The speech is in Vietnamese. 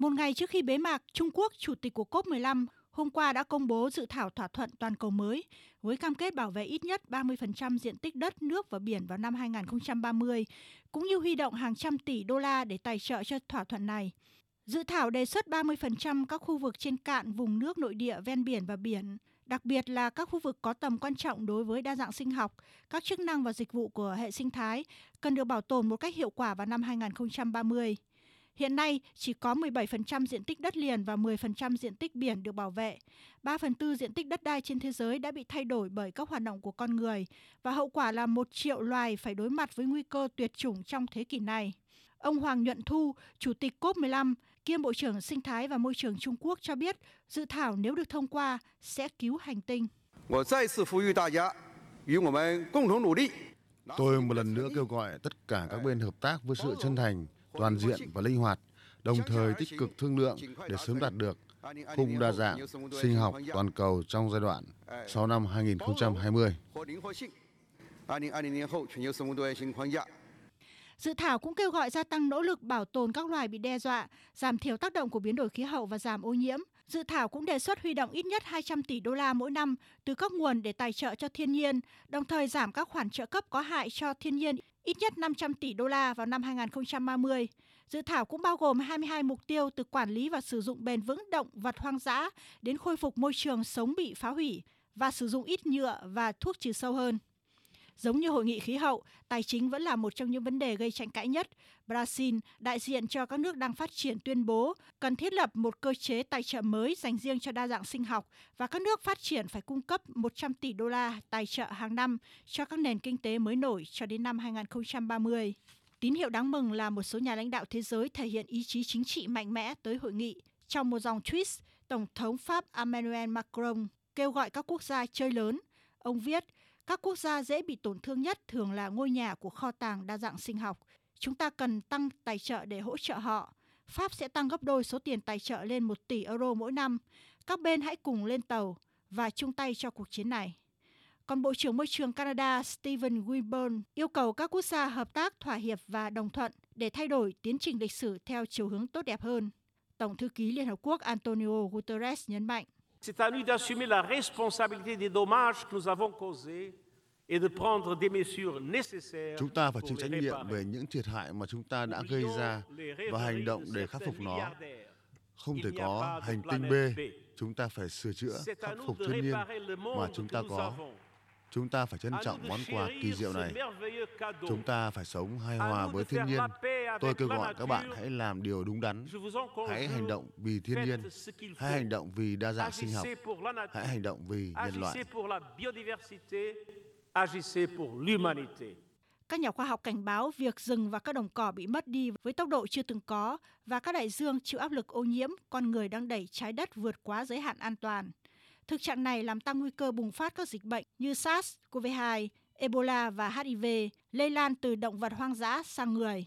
Một ngày trước khi bế mạc, Trung Quốc, chủ tịch của COP15, hôm qua đã công bố dự thảo thỏa thuận toàn cầu mới với cam kết bảo vệ ít nhất 30% diện tích đất, nước và biển vào năm 2030, cũng như huy động hàng trăm tỷ đô la để tài trợ cho thỏa thuận này. Dự thảo đề xuất 30% các khu vực trên cạn vùng nước nội địa ven biển và biển, đặc biệt là các khu vực có tầm quan trọng đối với đa dạng sinh học, các chức năng và dịch vụ của hệ sinh thái cần được bảo tồn một cách hiệu quả vào năm 2030. Hiện nay, chỉ có 17% diện tích đất liền và 10% diện tích biển được bảo vệ. 3 phần tư diện tích đất đai trên thế giới đã bị thay đổi bởi các hoạt động của con người và hậu quả là một triệu loài phải đối mặt với nguy cơ tuyệt chủng trong thế kỷ này. Ông Hoàng Nhuận Thu, Chủ tịch COP15, kiêm Bộ trưởng Sinh thái và Môi trường Trung Quốc cho biết, dự thảo nếu được thông qua sẽ cứu hành tinh. Tôi một lần nữa kêu gọi tất cả các bên hợp tác với sự chân thành, toàn diện và linh hoạt, đồng thời tích cực thương lượng để sớm đạt được khung đa dạng sinh học toàn cầu trong giai đoạn sau năm 2020. Dự thảo cũng kêu gọi gia tăng nỗ lực bảo tồn các loài bị đe dọa, giảm thiểu tác động của biến đổi khí hậu và giảm ô nhiễm. Dự thảo cũng đề xuất huy động ít nhất 200 tỷ đô la mỗi năm từ các nguồn để tài trợ cho thiên nhiên, đồng thời giảm các khoản trợ cấp có hại cho thiên nhiên ít nhất 500 tỷ đô la vào năm 2030. Dự thảo cũng bao gồm 22 mục tiêu từ quản lý và sử dụng bền vững động vật hoang dã đến khôi phục môi trường sống bị phá hủy và sử dụng ít nhựa và thuốc trừ sâu hơn. Giống như hội nghị khí hậu, tài chính vẫn là một trong những vấn đề gây tranh cãi nhất. Brazil, đại diện cho các nước đang phát triển tuyên bố cần thiết lập một cơ chế tài trợ mới dành riêng cho đa dạng sinh học và các nước phát triển phải cung cấp 100 tỷ đô la tài trợ hàng năm cho các nền kinh tế mới nổi cho đến năm 2030. Tín hiệu đáng mừng là một số nhà lãnh đạo thế giới thể hiện ý chí chính trị mạnh mẽ tới hội nghị. Trong một dòng tweet, Tổng thống Pháp Emmanuel Macron kêu gọi các quốc gia chơi lớn. Ông viết, các quốc gia dễ bị tổn thương nhất thường là ngôi nhà của kho tàng đa dạng sinh học. Chúng ta cần tăng tài trợ để hỗ trợ họ. Pháp sẽ tăng gấp đôi số tiền tài trợ lên 1 tỷ euro mỗi năm. Các bên hãy cùng lên tàu và chung tay cho cuộc chiến này. Còn Bộ trưởng Môi trường Canada Stephen Wilburn yêu cầu các quốc gia hợp tác, thỏa hiệp và đồng thuận để thay đổi tiến trình lịch sử theo chiều hướng tốt đẹp hơn. Tổng thư ký Liên Hợp Quốc Antonio Guterres nhấn mạnh. C'est à nous d'assumer la responsabilité des dommages que nous avons causés Chúng ta phải chịu trách nhiệm về những thiệt hại mà chúng ta đã gây ra và hành động để khắc phục nó. Không thể có hành tinh B, chúng ta phải sửa chữa, khắc phục thiên nhiên mà chúng ta có. Chúng ta phải trân trọng món quà kỳ diệu này. Chúng ta phải sống hài hòa với thiên nhiên. Tôi kêu gọi các bạn hãy làm điều đúng đắn. Hãy hành động vì thiên nhiên. Hãy hành động vì đa dạng sinh học. Hãy hành động vì nhân loại. Các nhà khoa học cảnh báo việc rừng và các đồng cỏ bị mất đi với tốc độ chưa từng có và các đại dương chịu áp lực ô nhiễm, con người đang đẩy trái đất vượt quá giới hạn an toàn. Thực trạng này làm tăng nguy cơ bùng phát các dịch bệnh như SARS, CoV-2, Ebola và HIV lây lan từ động vật hoang dã sang người.